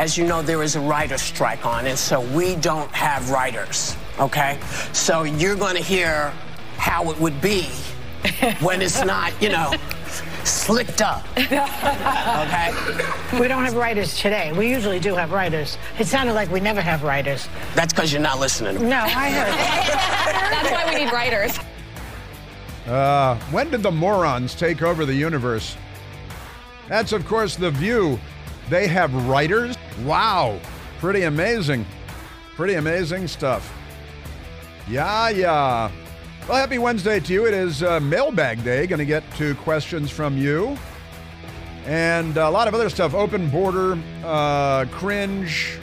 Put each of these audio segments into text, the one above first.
As you know, there is a writer's strike on, and so we don't have writers, okay? So you're going to hear how it would be when it's not, you know, slicked up. Okay? We don't have writers today. We usually do have writers. It sounded like we never have writers. That's because you're not listening to me. No, I heard. That's why we need writers. Uh, when did the morons take over the universe? That's, of course, The View. They have writers? Wow. Pretty amazing. Pretty amazing stuff. Yeah, yeah. Well, happy Wednesday to you. It is uh, mailbag day. Going to get to questions from you. And a lot of other stuff. Open border, uh, cringe.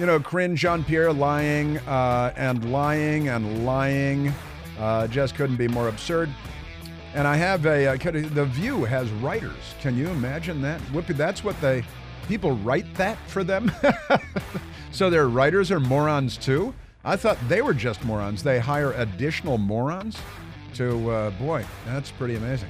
You know, cringe Jean Pierre lying uh, and lying and lying. Uh, just couldn't be more absurd. And I have a, uh, The View has writers. Can you imagine that? That's what they, people write that for them? so their writers are morons too? I thought they were just morons. They hire additional morons to, uh, boy, that's pretty amazing.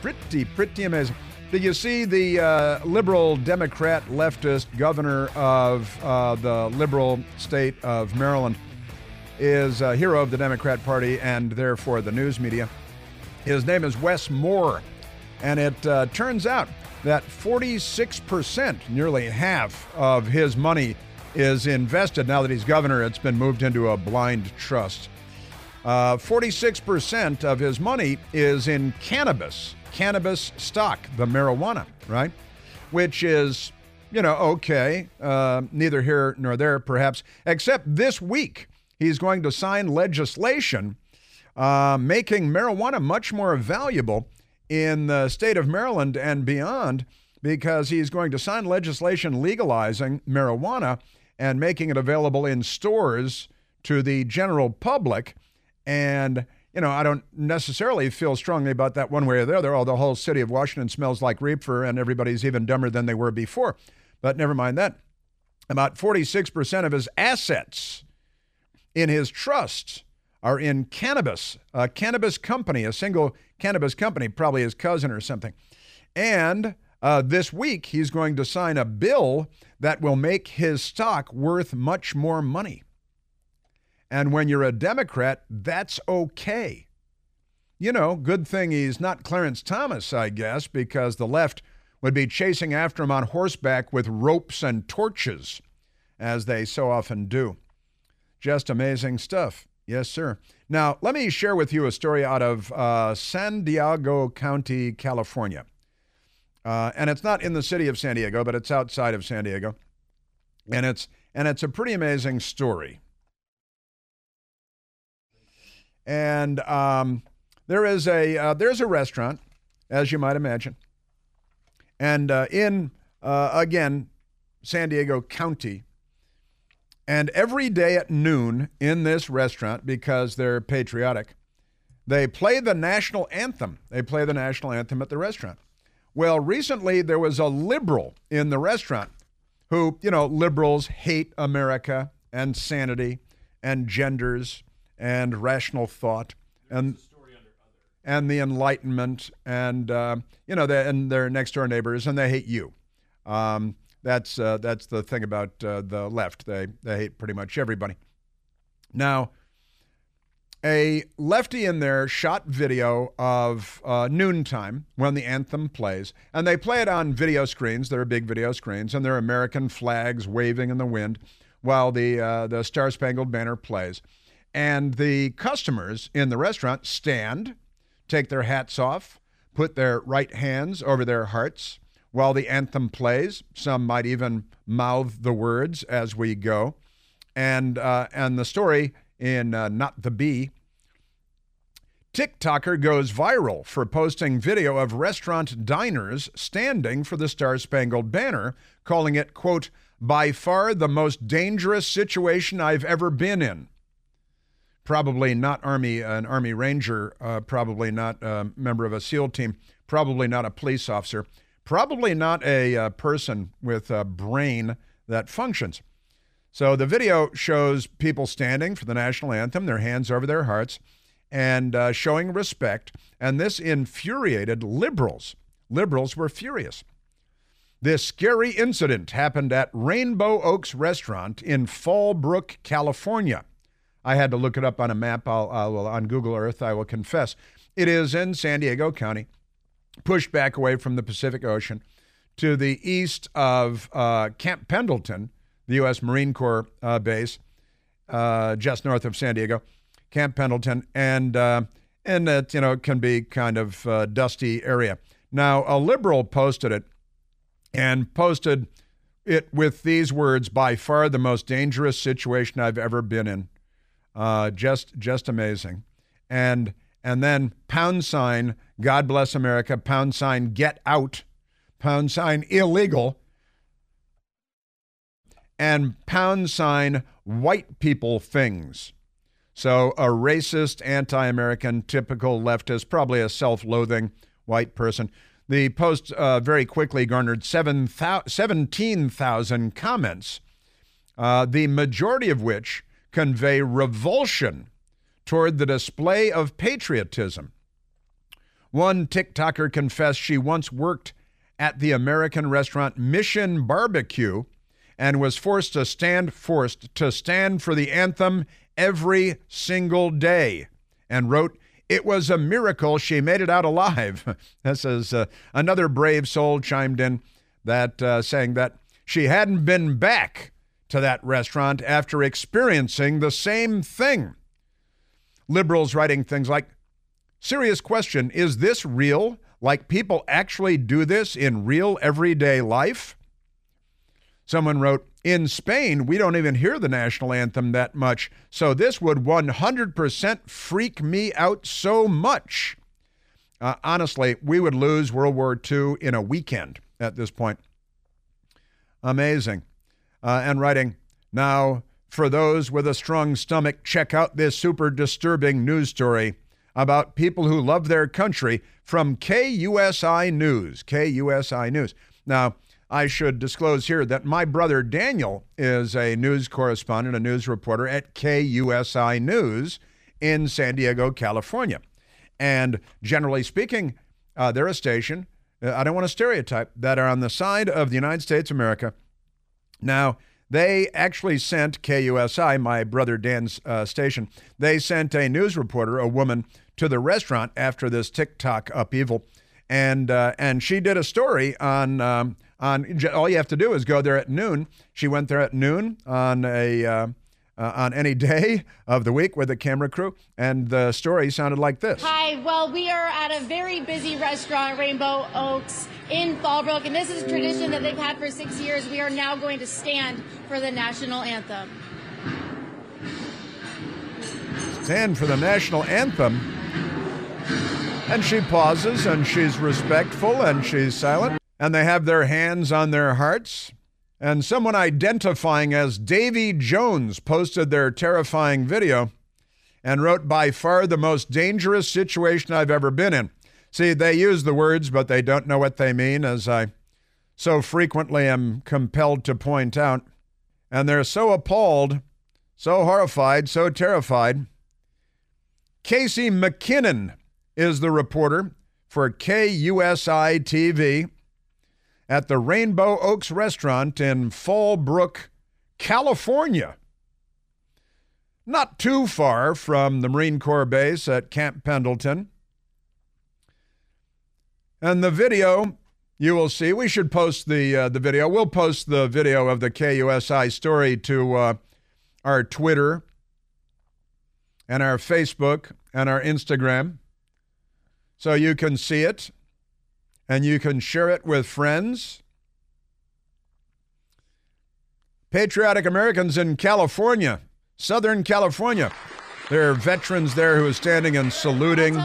Pretty, pretty amazing. Did you see the uh, liberal Democrat leftist governor of uh, the liberal state of Maryland is a hero of the Democrat Party and therefore the news media? His name is Wes Moore. And it uh, turns out that 46%, nearly half of his money, is invested. Now that he's governor, it's been moved into a blind trust. Uh, 46% of his money is in cannabis, cannabis stock, the marijuana, right? Which is, you know, okay, uh, neither here nor there, perhaps, except this week he's going to sign legislation uh, making marijuana much more valuable in the state of Maryland and beyond because he's going to sign legislation legalizing marijuana and making it available in stores to the general public. And, you know, I don't necessarily feel strongly about that one way or the other, although the whole city of Washington smells like reefer and everybody's even dumber than they were before. But never mind that. About 46% of his assets in his trusts are in cannabis, a cannabis company, a single cannabis company, probably his cousin or something. And uh, this week, he's going to sign a bill that will make his stock worth much more money. And when you're a Democrat, that's okay. You know, good thing he's not Clarence Thomas, I guess, because the left would be chasing after him on horseback with ropes and torches, as they so often do. Just amazing stuff. Yes, sir. Now, let me share with you a story out of uh, San Diego County, California. Uh, and it's not in the city of San Diego, but it's outside of San Diego. And it's and it's a pretty amazing story. And um, there is a uh, there's a restaurant, as you might imagine, and uh, in uh, again San Diego County. And every day at noon in this restaurant, because they're patriotic, they play the national anthem. They play the national anthem at the restaurant. Well, recently there was a liberal in the restaurant who, you know, liberals hate America and sanity and genders and rational thought and and the Enlightenment and uh, you know they, and their next door neighbors and they hate you. Um, that's uh, that's the thing about uh, the left. They they hate pretty much everybody. Now, a lefty in there shot video of uh, noontime when the anthem plays, and they play it on video screens. They're big video screens, and there are American flags waving in the wind while the uh, the Star Spangled Banner plays. And the customers in the restaurant stand, take their hats off, put their right hands over their hearts while the anthem plays. Some might even mouth the words as we go. And uh, and the story in uh, Not the Bee TikToker goes viral for posting video of restaurant diners standing for the Star Spangled Banner, calling it, quote, by far the most dangerous situation I've ever been in. Probably not Army, an Army Ranger, uh, probably not a member of a SEAL team, probably not a police officer, probably not a uh, person with a brain that functions. So the video shows people standing for the national anthem, their hands over their hearts and uh, showing respect. And this infuriated liberals. Liberals were furious. This scary incident happened at Rainbow Oaks Restaurant in Fallbrook, California. I had to look it up on a map I'll, I'll, on Google Earth, I will confess. It is in San Diego County, pushed back away from the Pacific Ocean to the east of uh, Camp Pendleton, the U.S. Marine Corps uh, base, uh, just north of San Diego. Camp Pendleton, and uh, and it you know can be kind of uh, dusty area. Now a liberal posted it, and posted it with these words: "By far the most dangerous situation I've ever been in." Uh, just just amazing, and and then pound sign God bless America, pound sign get out, pound sign illegal, and pound sign white people things. So, a racist, anti American, typical leftist, probably a self loathing white person. The post uh, very quickly garnered 7, 17,000 comments, uh, the majority of which convey revulsion toward the display of patriotism. One TikToker confessed she once worked at the American restaurant Mission Barbecue and was forced to stand forced to stand for the anthem every single day and wrote, It was a miracle she made it out alive. this is uh, another brave soul chimed in that uh, saying that she hadn't been back to that restaurant after experiencing the same thing. Liberals writing things like, Serious question, is this real? Like people actually do this in real everyday life? Someone wrote, in Spain, we don't even hear the national anthem that much, so this would 100% freak me out so much. Uh, honestly, we would lose World War II in a weekend at this point. Amazing. Uh, and writing, now, for those with a strong stomach, check out this super disturbing news story about people who love their country from KUSI News. KUSI News. Now, I should disclose here that my brother Daniel is a news correspondent, a news reporter at KUSI News in San Diego, California. And generally speaking, uh, they're a station, uh, I don't want to stereotype, that are on the side of the United States of America. Now, they actually sent KUSI, my brother Dan's uh, station, they sent a news reporter, a woman, to the restaurant after this TikTok upheaval. And, uh, and she did a story on um, on all you have to do is go there at noon. She went there at noon on a uh, uh, on any day of the week with a camera crew, and the story sounded like this. Hi, well, we are at a very busy restaurant, Rainbow Oaks in Fallbrook, and this is a tradition that they've had for six years. We are now going to stand for the national anthem. Stand for the national anthem. And she pauses and she's respectful and she's silent and they have their hands on their hearts. And someone identifying as Davy Jones posted their terrifying video and wrote, By far the most dangerous situation I've ever been in. See, they use the words, but they don't know what they mean, as I so frequently am compelled to point out. And they're so appalled, so horrified, so terrified. Casey McKinnon is the reporter for KUSI TV at the Rainbow Oaks restaurant in Fallbrook, California. Not too far from the Marine Corps base at Camp Pendleton. And the video you will see, we should post the, uh, the video. We'll post the video of the KUSI story to uh, our Twitter and our Facebook and our Instagram so you can see it and you can share it with friends. Patriotic Americans in California, Southern California, There are veterans there who are standing and saluting.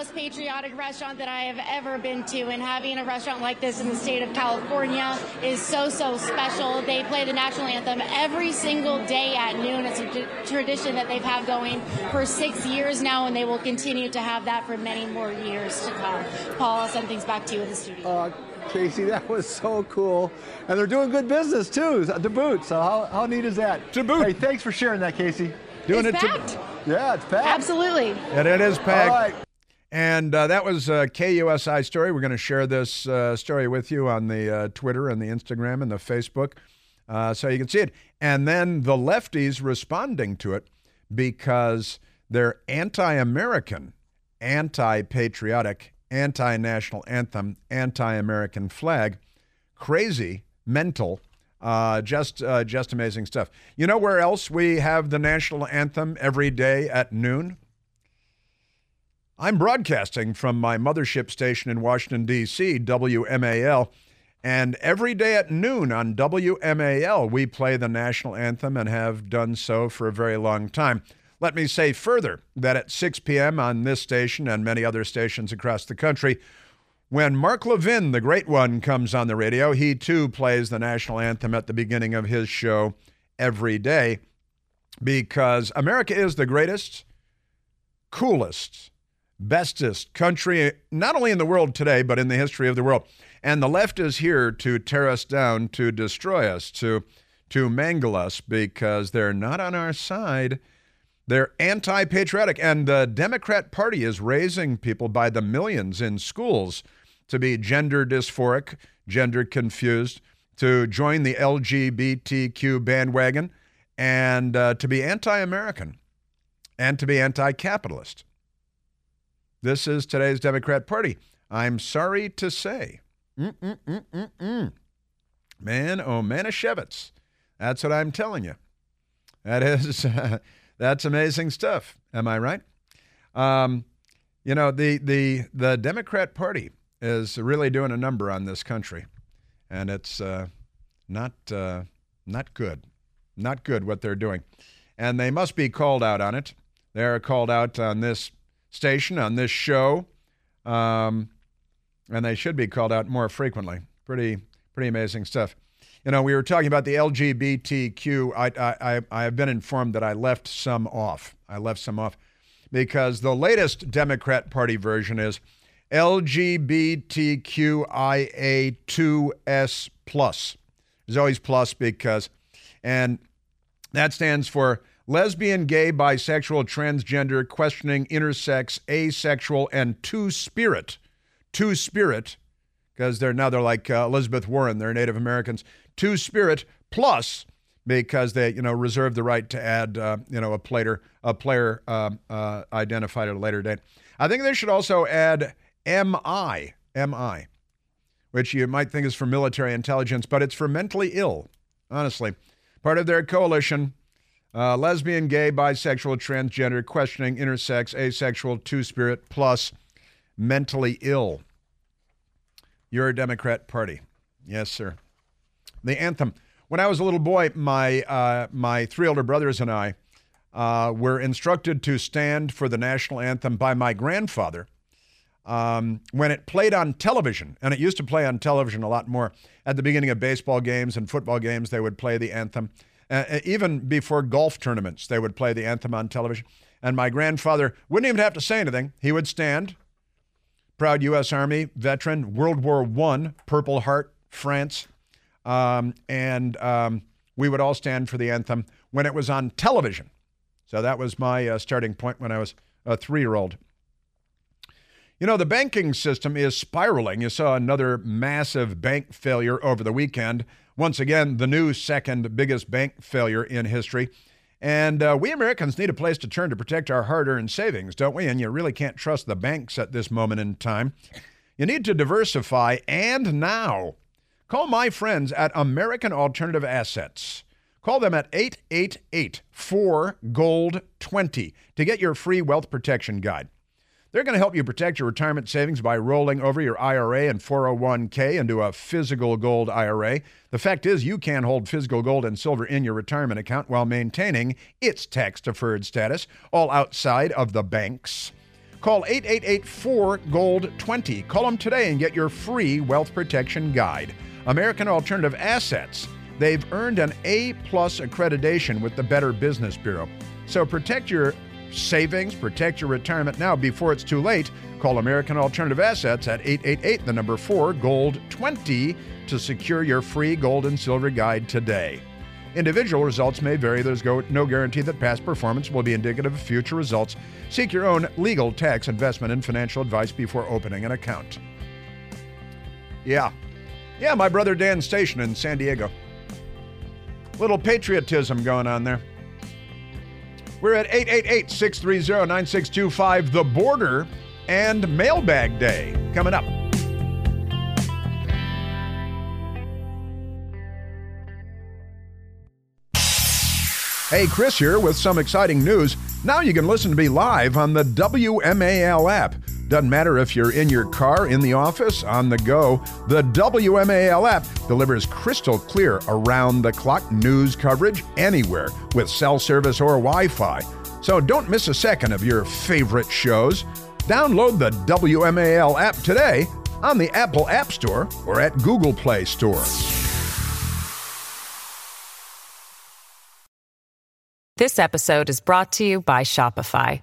Most patriotic restaurant that I have ever been to, and having a restaurant like this in the state of California is so, so special. They play the national anthem every single day at noon. It's a tradition that they've had going for six years now, and they will continue to have that for many more years to come. Paul, I'll send things back to you in the studio. Uh, Casey, that was so cool. And they're doing good business too, to boot. So how, how neat is that? To boot. Hey, thanks for sharing that, Casey. Doing it's it to- packed. Yeah, it's packed. Absolutely. And it is packed. All right. And uh, that was a KUSI story. We're going to share this uh, story with you on the uh, Twitter and the Instagram and the Facebook uh, so you can see it. And then the lefties responding to it because they're anti American, anti patriotic, anti national anthem, anti American flag. Crazy, mental. Uh, just, uh, just amazing stuff. You know where else we have the national anthem every day at noon? I'm broadcasting from my mothership station in Washington, D.C., WMAL. And every day at noon on WMAL, we play the national anthem and have done so for a very long time. Let me say further that at 6 p.m. on this station and many other stations across the country, when Mark Levin, the great one, comes on the radio, he too plays the national anthem at the beginning of his show every day because America is the greatest, coolest, bestest country, not only in the world today, but in the history of the world. And the left is here to tear us down, to destroy us, to, to mangle us because they're not on our side. They're anti patriotic. And the Democrat Party is raising people by the millions in schools to be gender dysphoric, gender confused, to join the LGBTQ bandwagon, and uh, to be anti American and to be anti capitalist. This is today's Democrat Party. I'm sorry to say. Mm-mm-mm-mm-mm. Man, oh, Manischewitz. That's what I'm telling you. That is, that's amazing stuff. Am I right? Um, you know, the, the, the Democrat Party is really doing a number on this country, and it's uh, not, uh, not good. Not good what they're doing. And they must be called out on it. They're called out on this station, on this show, um, and they should be called out more frequently. Pretty, pretty amazing stuff. You know, we were talking about the LGBTQ. I, I, I, I have been informed that I left some off. I left some off because the latest Democrat Party version is LGBTQIA2S plus. There's always plus because, and that stands for lesbian, gay, bisexual, transgender, questioning, intersex, asexual, and two spirit. Two spirit, because they're now they're like uh, Elizabeth Warren, they're Native Americans. Two spirit plus because they you know reserve the right to add uh, you know a player a player uh, uh, identified at a later date. I think they should also add MI MI, which you might think is for military intelligence, but it's for mentally ill. Honestly, part of their coalition uh, lesbian, gay, bisexual, transgender, questioning, intersex, asexual, two spirit, plus mentally ill. You're a Democrat Party. Yes, sir. The anthem. When I was a little boy, my, uh, my three older brothers and I uh, were instructed to stand for the national anthem by my grandfather um, when it played on television. And it used to play on television a lot more. At the beginning of baseball games and football games, they would play the anthem. Uh, even before golf tournaments, they would play the anthem on television. And my grandfather wouldn't even have to say anything. He would stand, proud U.S. Army veteran, World War I, Purple Heart, France. Um, and um, we would all stand for the anthem when it was on television. So that was my uh, starting point when I was a three year old. You know, the banking system is spiraling. You saw another massive bank failure over the weekend. Once again, the new second biggest bank failure in history. And uh, we Americans need a place to turn to protect our hard earned savings, don't we? And you really can't trust the banks at this moment in time. You need to diversify, and now. Call my friends at American Alternative Assets. Call them at 888 4 Gold 20 to get your free wealth protection guide. They're going to help you protect your retirement savings by rolling over your IRA and 401k into a physical gold IRA. The fact is, you can hold physical gold and silver in your retirement account while maintaining its tax deferred status, all outside of the banks. Call 888 4 Gold 20. Call them today and get your free wealth protection guide. American Alternative Assets. They've earned an A plus accreditation with the Better Business Bureau. So protect your savings, protect your retirement now before it's too late. Call American Alternative Assets at 888 the number 4 Gold 20 to secure your free gold and silver guide today. Individual results may vary. There's no guarantee that past performance will be indicative of future results. Seek your own legal, tax, investment, and financial advice before opening an account. Yeah. Yeah, my brother Dan's station in San Diego. Little patriotism going on there. We're at 888 630 9625, The Border, and Mailbag Day coming up. Hey, Chris here with some exciting news. Now you can listen to me live on the WMAL app. Doesn't matter if you're in your car, in the office, on the go, the WMAL app delivers crystal clear around the clock news coverage anywhere with cell service or Wi Fi. So don't miss a second of your favorite shows. Download the WMAL app today on the Apple App Store or at Google Play Store. This episode is brought to you by Shopify.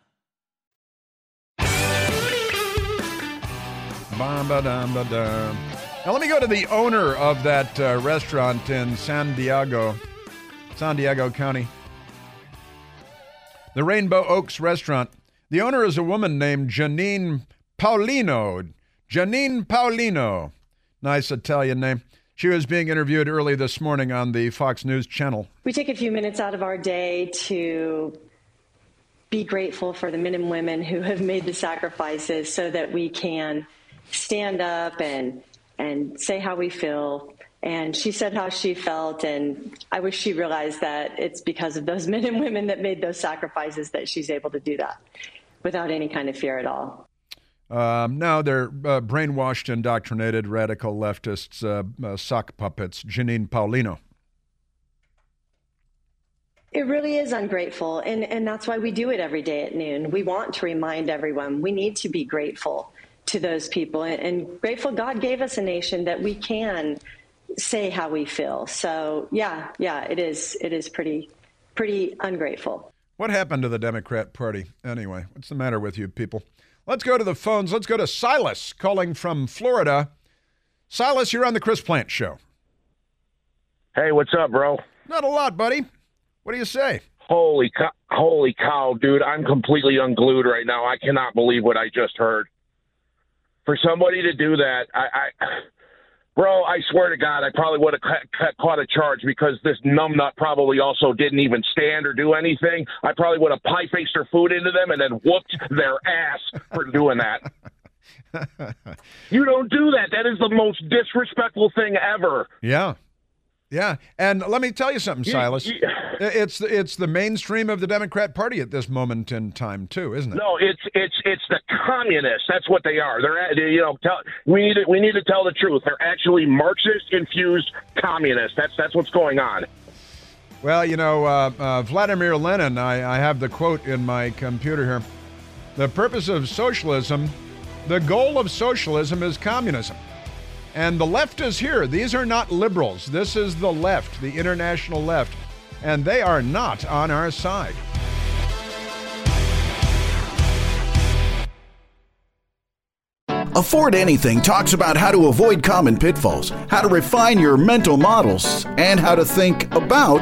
Now, let me go to the owner of that uh, restaurant in San Diego, San Diego County. The Rainbow Oaks restaurant. The owner is a woman named Janine Paulino. Janine Paulino. Nice Italian name. She was being interviewed early this morning on the Fox News channel. We take a few minutes out of our day to be grateful for the men and women who have made the sacrifices so that we can stand up and and say how we feel. And she said how she felt, and I wish she realized that it's because of those men and women that made those sacrifices that she's able to do that without any kind of fear at all. Um, no, they're uh, brainwashed, indoctrinated radical leftists, uh, uh, sock puppets. Janine Paulino. It really is ungrateful, and, and that's why we do it every day at noon. We want to remind everyone we need to be grateful to those people and, and grateful God gave us a nation that we can say how we feel. So yeah, yeah, it is it is pretty pretty ungrateful. What happened to the Democrat Party anyway? What's the matter with you people? Let's go to the phones. Let's go to Silas calling from Florida. Silas, you're on the Chris Plante show. Hey, what's up, bro? Not a lot, buddy. What do you say? Holy cow, holy cow, dude! I'm completely unglued right now. I cannot believe what I just heard for somebody to do that, I, I bro, I swear to God, I probably would have ca- caught a charge because this numbnut probably also didn't even stand or do anything. I probably would have pie faced her food into them and then whooped their ass for doing that. you don't do that. That is the most disrespectful thing ever. Yeah. Yeah, and let me tell you something, Silas. It's it's the mainstream of the Democrat Party at this moment in time, too, isn't it? No, it's it's it's the communists. That's what they are. They're you know tell, we need to, we need to tell the truth. They're actually Marxist infused communists. That's that's what's going on. Well, you know, uh, uh, Vladimir Lenin. I, I have the quote in my computer here. The purpose of socialism, the goal of socialism is communism. And the left is here. These are not liberals. This is the left, the international left. And they are not on our side. Afford Anything talks about how to avoid common pitfalls, how to refine your mental models, and how to think about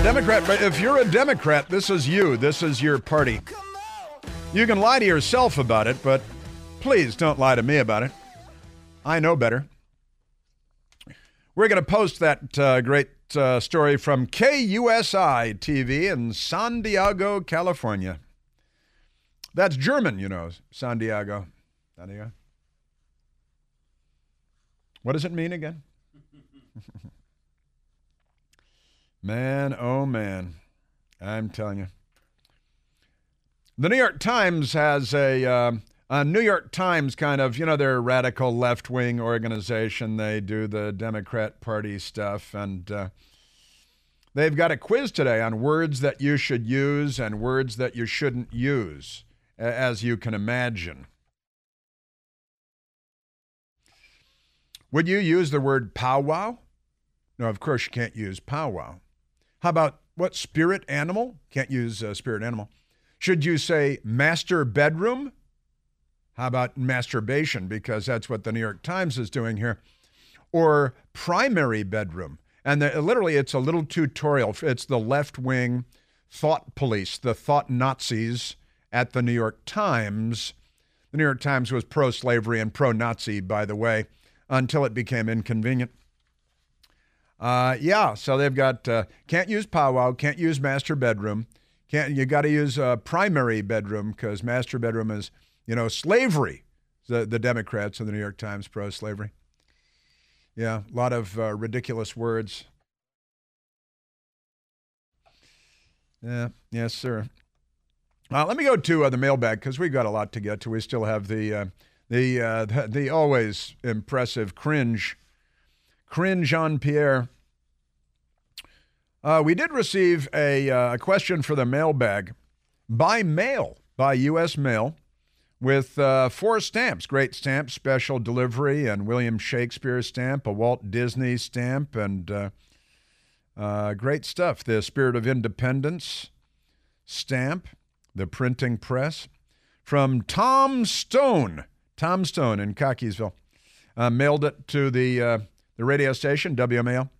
The Democrat, but if you're a Democrat, this is you. This is your party. You can lie to yourself about it, but please don't lie to me about it. I know better. We're going to post that uh, great uh, story from KUSI TV in San Diego, California. That's German, you know, San Diego. San Diego. What does it mean again? Man, oh man, I'm telling you. The New York Times has a, uh, a New York Times kind of, you know, they're a radical left wing organization. They do the Democrat Party stuff. And uh, they've got a quiz today on words that you should use and words that you shouldn't use, as you can imagine. Would you use the word powwow? No, of course you can't use powwow. How about what spirit animal? Can't use uh, spirit animal. Should you say master bedroom? How about masturbation? Because that's what the New York Times is doing here. Or primary bedroom. And the, literally, it's a little tutorial. It's the left wing thought police, the thought Nazis at the New York Times. The New York Times was pro slavery and pro Nazi, by the way, until it became inconvenient. Uh, yeah, so they've got uh, can't use powwow, can't use master bedroom, can't you got to use uh, primary bedroom because master bedroom is you know slavery. The the Democrats in the New York Times pro slavery. Yeah, a lot of uh, ridiculous words. Yeah, yes, sir. Uh, let me go to uh, the mailbag because we've got a lot to get to. We still have the uh, the, uh, the the always impressive cringe cringe Jean Pierre. Uh, we did receive a, uh, question for the mailbag by mail, by U.S. mail, with uh, four stamps great stamp, special delivery, and William Shakespeare stamp, a Walt Disney stamp, and uh, uh, great stuff. The Spirit of Independence stamp, the printing press, from Tom Stone. Tom Stone in Cockeysville. Uh, mailed it to the the radio station, WMAL.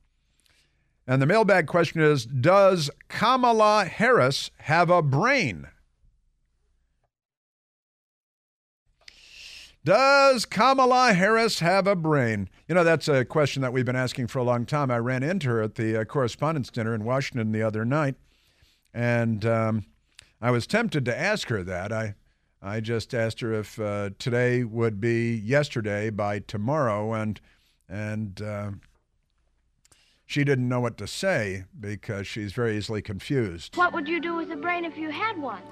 And the mailbag question is Does Kamala Harris have a brain? Does Kamala Harris have a brain? You know, that's a question that we've been asking for a long time. I ran into her at the uh, Correspondents' Dinner in Washington the other night, and um, I was tempted to ask her that. I, I just asked her if uh, today would be yesterday by tomorrow, and and uh, she didn't know what to say because she's very easily confused. What would you do with a brain if you had one?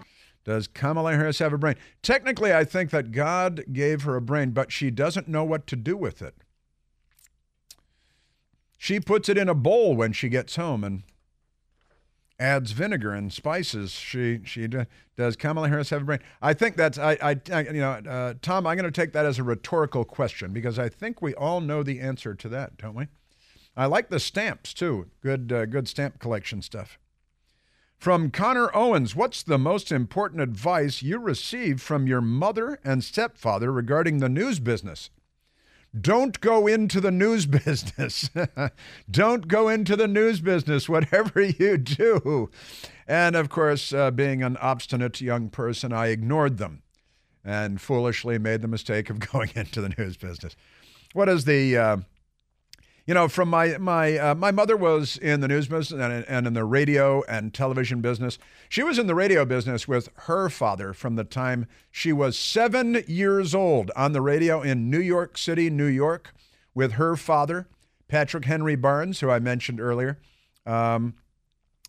Does Kamala Harris have a brain? Technically, I think that God gave her a brain, but she doesn't know what to do with it. She puts it in a bowl when she gets home and adds vinegar and spices. She she does Kamala Harris have a brain? I think that's I, I, I you know uh, Tom. I'm going to take that as a rhetorical question because I think we all know the answer to that, don't we? I like the stamps too. Good uh, good stamp collection stuff. From Connor Owens, what's the most important advice you received from your mother and stepfather regarding the news business? Don't go into the news business. Don't go into the news business, whatever you do. And of course, uh, being an obstinate young person, I ignored them and foolishly made the mistake of going into the news business. What is the uh, you know, from my my uh, my mother was in the news business and, and in the radio and television business. She was in the radio business with her father from the time she was seven years old on the radio in New York City, New York, with her father, Patrick Henry Barnes, who I mentioned earlier, um,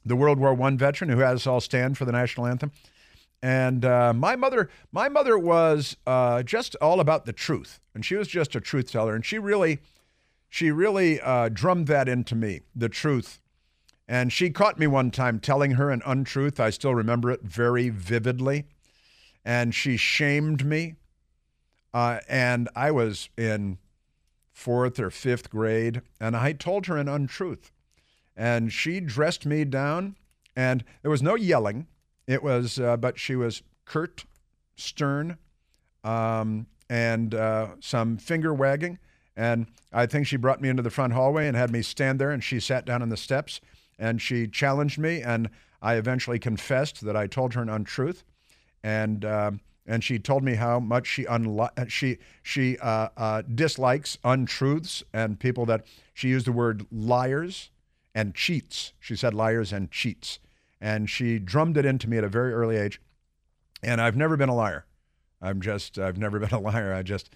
the World War One veteran who has us all stand for the national anthem. And uh, my mother, my mother was uh, just all about the truth, and she was just a truth teller, and she really she really uh, drummed that into me, the truth. And she caught me one time telling her an untruth. I still remember it very vividly. And she shamed me. Uh, and I was in fourth or fifth grade, and I told her an untruth. And she dressed me down, and there was no yelling. It was, uh, but she was curt, stern, um, and uh, some finger wagging. And I think she brought me into the front hallway and had me stand there, and she sat down on the steps and she challenged me, and I eventually confessed that I told her an untruth, and uh, and she told me how much she unli- she she uh, uh, dislikes untruths and people that she used the word liars and cheats. She said liars and cheats, and she drummed it into me at a very early age. And I've never been a liar. I'm just I've never been a liar. I just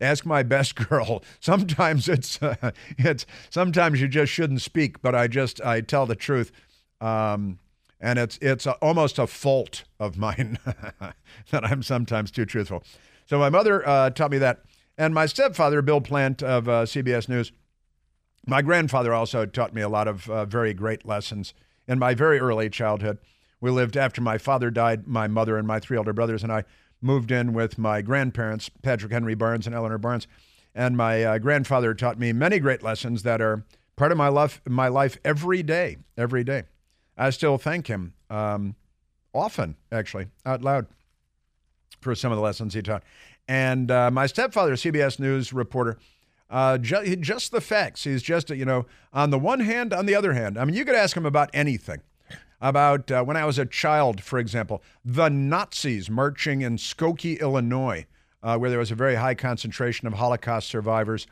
ask my best girl. Sometimes it's uh, it's sometimes you just shouldn't speak, but I just I tell the truth, um, and it's it's a, almost a fault of mine that I'm sometimes too truthful. So my mother uh, taught me that, and my stepfather, Bill Plante of uh, CBS News. My grandfather also taught me a lot of uh, very great lessons in my very early childhood. We lived after my father died. My mother and my three older brothers and I moved in with my grandparents, Patrick Henry Barnes and Eleanor Barnes. And my uh, grandfather taught me many great lessons that are part of my life, my life every day, every day. I still thank him um, often, actually, out loud, for some of the lessons he taught. And uh, my stepfather, CBS News reporter, uh, ju- just the facts. He's just, you know, on the one hand, on the other hand. I mean, you could ask him about anything about uh, when I was a child, for example, the Nazis marching in Skokie, Illinois, uh, where there was a very high concentration of Holocaust survivors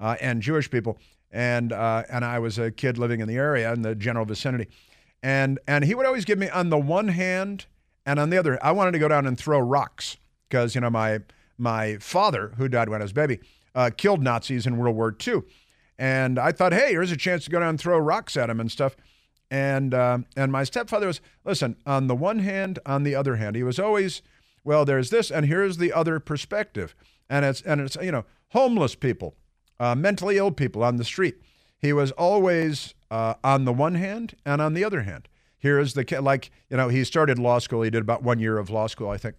uh, and Jewish people. And, uh, and I was a kid living in the area in the general vicinity. And, and he would always give me, on the one hand, and on the other, I wanted to go down and throw rocks because, you know, my, my father, who died when I was a baby, uh, killed Nazis in World War II. And I thought, hey, here's a chance to go down and throw rocks at him and stuff. And uh, and my stepfather was listen. On the one hand, on the other hand, he was always well. There's this, and here's the other perspective. And it's and it's you know homeless people, uh, mentally ill people on the street. He was always uh, on the one hand and on the other hand. Here is the like you know he started law school. He did about one year of law school, I think,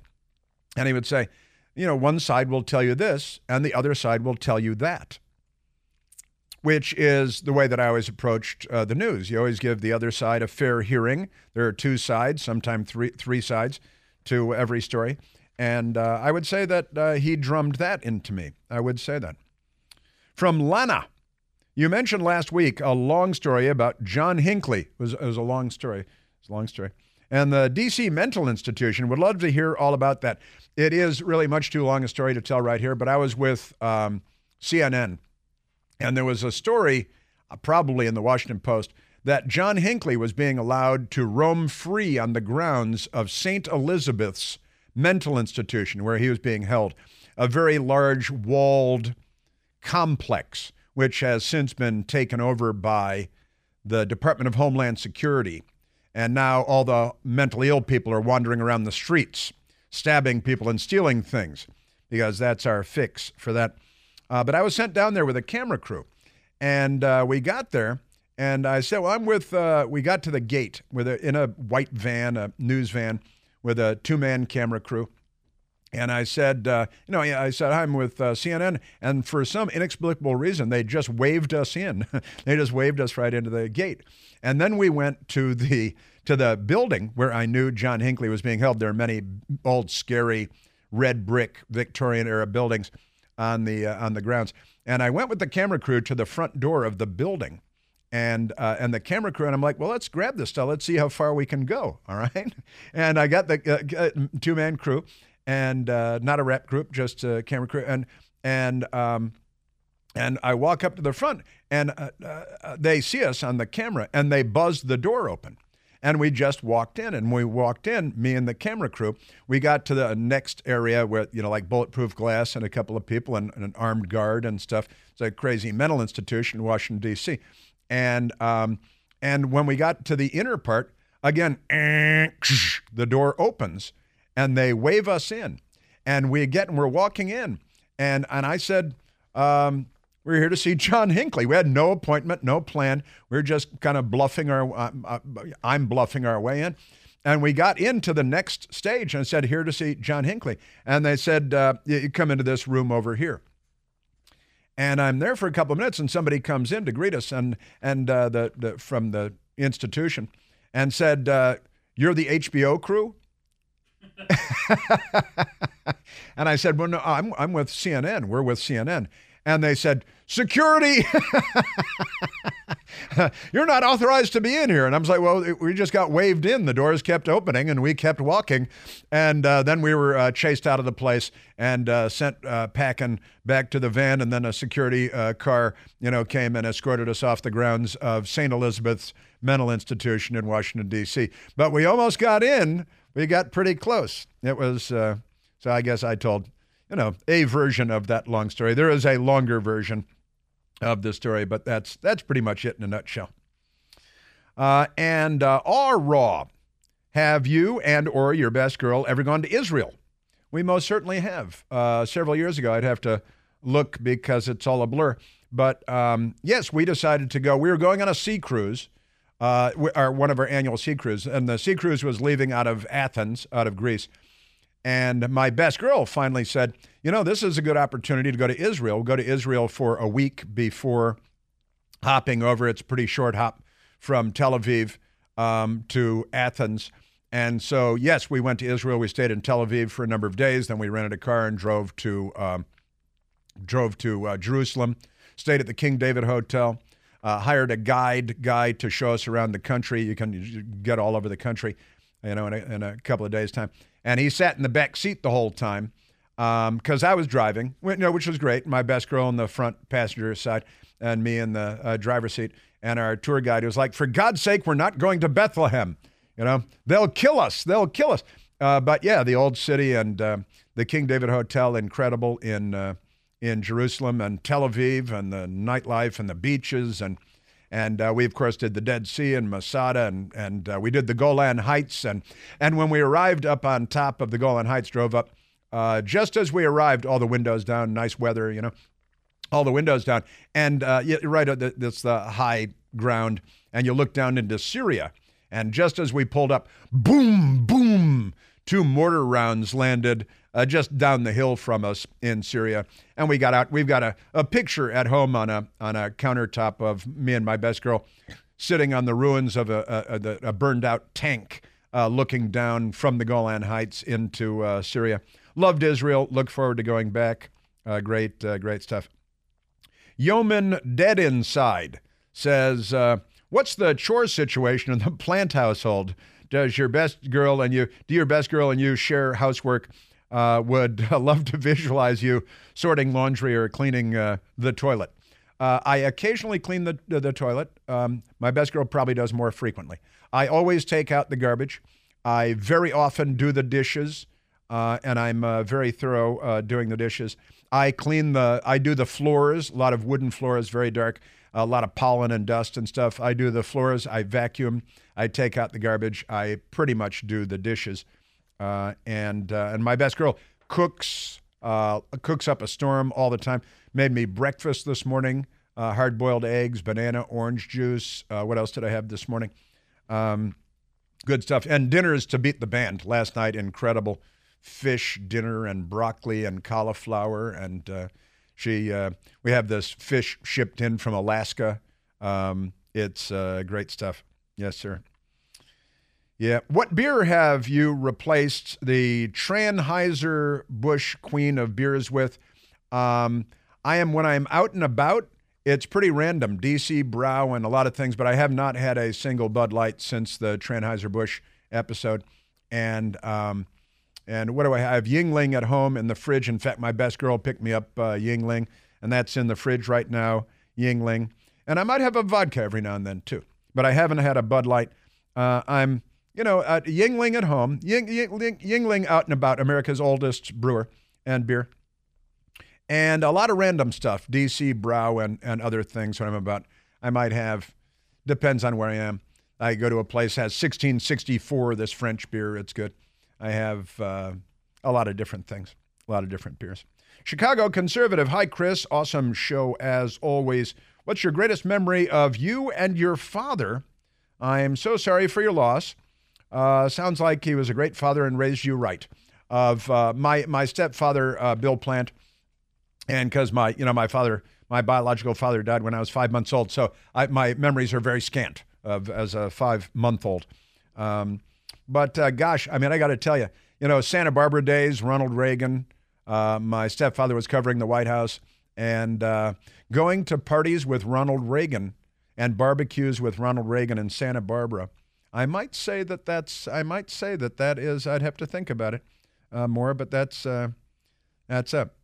and he would say, you know, one side will tell you this, and the other side will tell you that which is the way that I always approached uh, the news. You always give the other side a fair hearing. There are two sides, sometimes three three sides to every story, and uh, I would say that uh, he drummed that into me. I would say that. From Lana, you mentioned last week a long story about John Hinckley. It was, it was a long story. It was a long story. And the DC Mental Institution would love to hear all about that. It is really much too long a story to tell right here, but I was with um, CNN and there was a story, uh, probably in the Washington Post, that John Hinckley was being allowed to roam free on the grounds of St. Elizabeth's mental institution where he was being held, a very large walled complex, which has since been taken over by the Department of Homeland Security. And now all the mentally ill people are wandering around the streets, stabbing people and stealing things, because that's our fix for that uh, but I was sent down there with a camera crew, and uh, we got there, and I said, "Well, I'm with." Uh, we got to the gate with a, in a white van, a news van, with a two-man camera crew. And I said, uh, you know, I said, I'm with uh, CNN. And for some inexplicable reason, they just waved us in. they just waved us right into the gate. And then we went to the to the building where I knew John Hinckley was being held. There are many old, scary, red brick Victorian era buildings on the uh, on the grounds. And I went with the camera crew to the front door of the building. And uh, and the camera crew and I'm like, well, let's grab this stuff. Let's see how far we can go. All right. And I got the uh, uh two man crew, and uh, not a rep group, just a camera crew. And and um, and I walk up to the front, and uh, they see us on the camera, and they buzz the door open. And we just walked in, and we walked in, me and the camera crew. We got to the next area where, you know, like bulletproof glass and a couple of people and, and an armed guard and stuff. It's a crazy mental institution in Washington, D.C. And, um, and when we got to the inner part, again, the door opens and they wave us in. And we get, and we're walking in. And, and I said, um, We were here to see John Hinckley. We had no appointment, no plan. We were just kind of bluffing our. Uh, uh, I'm bluffing our way in, and we got into the next stage and said, "Here to see John Hinckley." And they said, uh, "You come into this room over here." And I'm there for a couple of minutes, and somebody comes in to greet us, and and uh, the, the from the institution, and said, uh, "You're the HBO crew." and I said, "Well, no, I'm I'm with CNN. We're with CNN." And they said, security. You're not authorized to be in here. And I was like, well, we just got waved in. The doors kept opening and we kept walking. And uh, then we were uh, chased out of the place and uh, sent uh, packing back to the van. And then a security uh, car, you know, came and escorted us off the grounds of St. Elizabeth's Mental Institution in Washington, D.C. But we almost got in. We got pretty close. It was, uh, so I guess I told you know, a version of that long story. There is a longer version of the story, but that's that's pretty much it in a nutshell. Uh, and uh, raw, have you and or your best girl ever gone to Israel? We most certainly have. Uh, several years ago, I'd have to look because it's all a blur. But um, yes, we decided to go. We were going on a sea cruise, uh, our, one of our annual sea cruises, and the sea cruise was leaving out of Athens, out of Greece. And my best girl finally said, You know, this is a good opportunity to go to Israel. We'll go to Israel for a week before hopping over. It's a pretty short hop from Tel Aviv um, to Athens. And so, yes, we went to Israel. We stayed in Tel Aviv for a number of days. Then we rented a car and drove to um, drove to uh, Jerusalem. Stayed at the King David Hotel. Uh, hired a guide guy to show us around the country. You can get all over the country, you know, in a, in a couple of days' time and he sat in the back seat the whole time because um, I was driving, you know, which was great. My best girl in the front passenger side, and me in the uh, driver's seat. And our tour guide was like, "For God's sake, we're not going to Bethlehem. You know, they'll kill us. They'll kill us." Uh, but yeah, the old city and uh, the King David Hotel, incredible in uh, in Jerusalem and Tel Aviv, and the nightlife and the beaches and and uh, we, of course, did the Dead Sea and Masada, and, and uh, we did the Golan Heights. And, and when we arrived up on top of the Golan Heights, drove up, uh, just as we arrived, all the windows down, nice weather, you know, all the windows down. And uh, yeah, right, that's the high ground. And you look down into Syria. And just as we pulled up, boom, boom, two mortar rounds landed uh, just down the hill from us in Syria. And we got out. We've got a, a picture at home on a on a countertop of me and my best girl sitting on the ruins of a, a, a burned out tank, uh, looking down from the Golan Heights into uh, Syria. Loved Israel. Look forward to going back. Uh, great, uh, great stuff. Yeoman Dead Inside says, uh, "What's the chore situation in the Plante household? Does your best girl and you do your best girl and you share housework?" Uh, would love to visualize you sorting laundry or cleaning uh, the toilet. Uh, I occasionally clean the, the, toilet. Um, my best girl probably does more frequently. I always take out the garbage. I very often do the dishes, uh, and I'm very thorough doing the dishes. I clean the, I do the floors, a lot of wooden floors, very dark, a lot of pollen and dust and stuff. I do the floors, I vacuum, I take out the garbage, I pretty much do the dishes. Uh, and uh, and my best girl cooks uh, cooks up a storm all the time. Made me breakfast this morning: uh, hard boiled eggs, banana, orange juice. Uh, what else did I have this morning? Um, good stuff. And dinners to beat the band last night. Incredible fish dinner and broccoli and cauliflower and. Uh, she, we have this fish shipped in from Alaska. Um, it's great stuff. Yes, sir. Yeah. What beer have you replaced the Tranheiser Busch Queen of beers with? Um, I am when I'm out and about. It's pretty random, DC Brau and a lot of things, but I have not had a single Bud Light since the Tranheiser Busch episode. And um, and what do I have? I have Yuengling at home in the fridge. In fact, my best girl picked me up uh, Yuengling, and that's in the fridge right now. Yuengling, and I might have a vodka every now and then too, but I haven't had a Bud Light. Uh, I'm you know, uh, Yuengling at home, Ying, Ying, Yuengling out and about, America's oldest brewer and beer, and a lot of random stuff, DC Brau and, and other things when I'm about. I might have, depends on where I am. I go to a place has 1664, this French beer. It's good. I have uh, a lot of different things, a lot of different beers. Chicago conservative. Hi, Chris. Awesome show as always. What's your greatest memory of you and your father? I'm so sorry for your loss. Uh, sounds like he was a great father and raised you right. Of uh, my my stepfather, uh, Bill Plante, and because my you know my father, my biological father died when I was five months old, so I, my memories are very scant of as a five month old. Um, but uh, gosh, I mean, I got to tell you, you know, Santa Barbara days, Ronald Reagan. Uh, my stepfather was covering the White House, and uh, going to parties with Ronald Reagan and barbecues with Ronald Reagan in Santa Barbara. I might say that that's. I might say that that is. I'd have to think about it uh, more, but that's uh, that's up.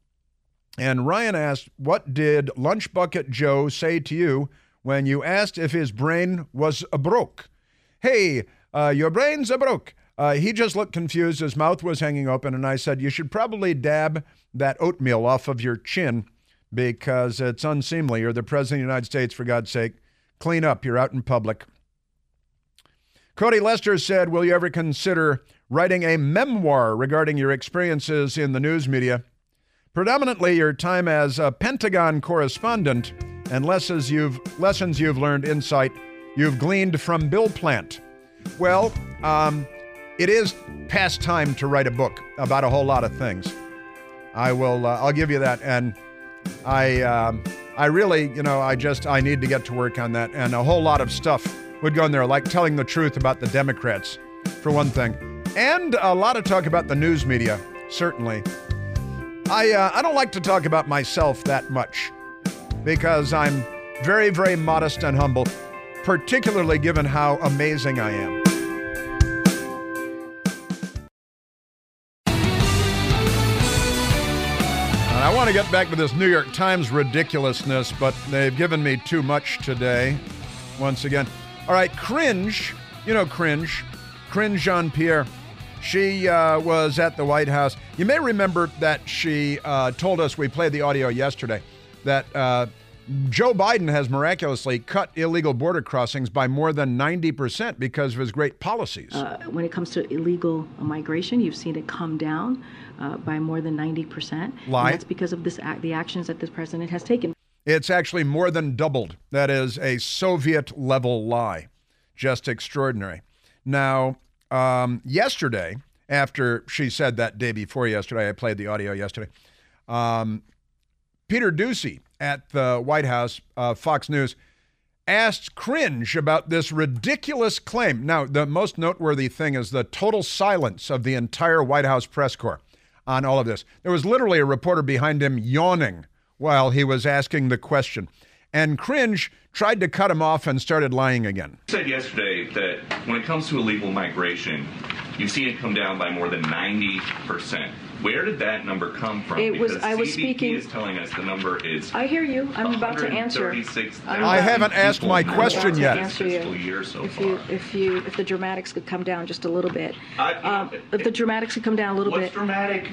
And Ryan asked, "What did Lunch Bucket Joe say to you when you asked if his brain was a broke?" Hey, uh, your brain's a broke. Uh, he just looked confused. His mouth was hanging open, and I said, "You should probably dab that oatmeal off of your chin because it's unseemly. You're the president of the United States, for God's sake. Clean up. You're out in public." Cody Lester said, Will you ever consider writing a memoir regarding your experiences in the news media? Predominantly your time as a Pentagon correspondent and lessons you've, lessons you've learned, insight you've gleaned from Bill Plante. Well, um, it is past time to write a book about a whole lot of things. I will. Uh, I'll give you that, and I. Um, I really, you know, I just I need to get to work on that, and a whole lot of stuff would go in there, like telling the truth about the Democrats, for one thing, and a lot of talk about the news media. Certainly, I uh, I don't like to talk about myself that much because I'm very very modest and humble, particularly given how amazing I am. And I want to get back to this New York Times ridiculousness, but they've given me too much today. Once again. All right, Cringe, you know Cringe, Cringe Jean Pierre. She uh, was at the White House. You may remember that she uh, told us, we played the audio yesterday, that uh, Joe Biden has miraculously cut illegal border crossings by more than 90% because of his great policies. Uh, when it comes to illegal migration, you've seen it come down uh, by more than 90%. Lie. And that's because of this act, the actions that this president has taken. It's actually more than doubled. That is a Soviet level lie. Just extraordinary. Now, um, yesterday, after she said that day before yesterday, I played the audio yesterday, um, Peter Doocy at the White House, uh, Fox News, asked Cringe about this ridiculous claim. Now, the most noteworthy thing is the total silence of the entire White House press corps on all of this. There was literally a reporter behind him yawning while he was asking the question. And Cringe tried to cut him off and started lying again. You said yesterday that when it comes to illegal migration, you've seen it come down by more than 90%. Where did that number come from? It was- because I was CBP speaking- is telling us the number is I hear you. I'm about to answer. I'm I about- haven't asked my question yet. answer you. So if you, if you, if the dramatics could come down just a little bit. I- Um, if the dramatics could come down a little What's bit. dramatic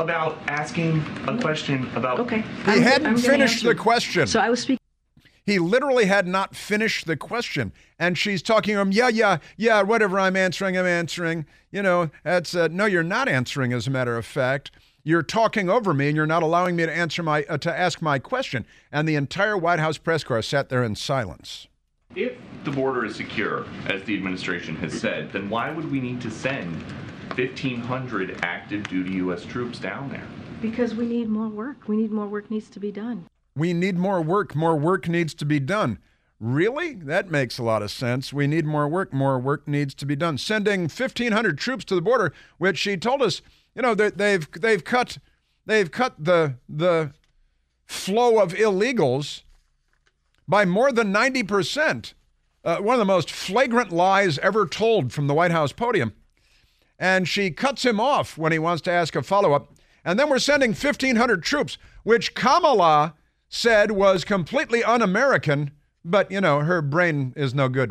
about asking a question about? Okay. He I'm- hadn't I'm finished the question. So I was speaking. He literally had not finished the question. And she's talking to him, yeah, yeah, yeah, whatever I'm answering, I'm answering. You know, that's, uh, no, you're not answering, as a matter of fact. You're talking over me and you're not allowing me to answer my, uh, to ask my question. And the entire White House press corps sat there in silence. If the border is secure, as the administration has said, then why would we need to send 1,500 active duty U.S. troops down there? Because we need more work. We need more work needs to be done. We need more work. More work needs to be done. Really? That makes a lot of sense. We need more work. More work needs to be done. Sending 1,500 troops to the border, which she told us, you know, that they've they've cut they've cut the the flow of illegals by more than 90 percent. Uh, one of the most flagrant lies ever told from the White House podium. And she cuts him off when he wants to ask a follow up. And then we're sending 1,500 troops, which Kamala said was completely un American, but you know, her brain is no good.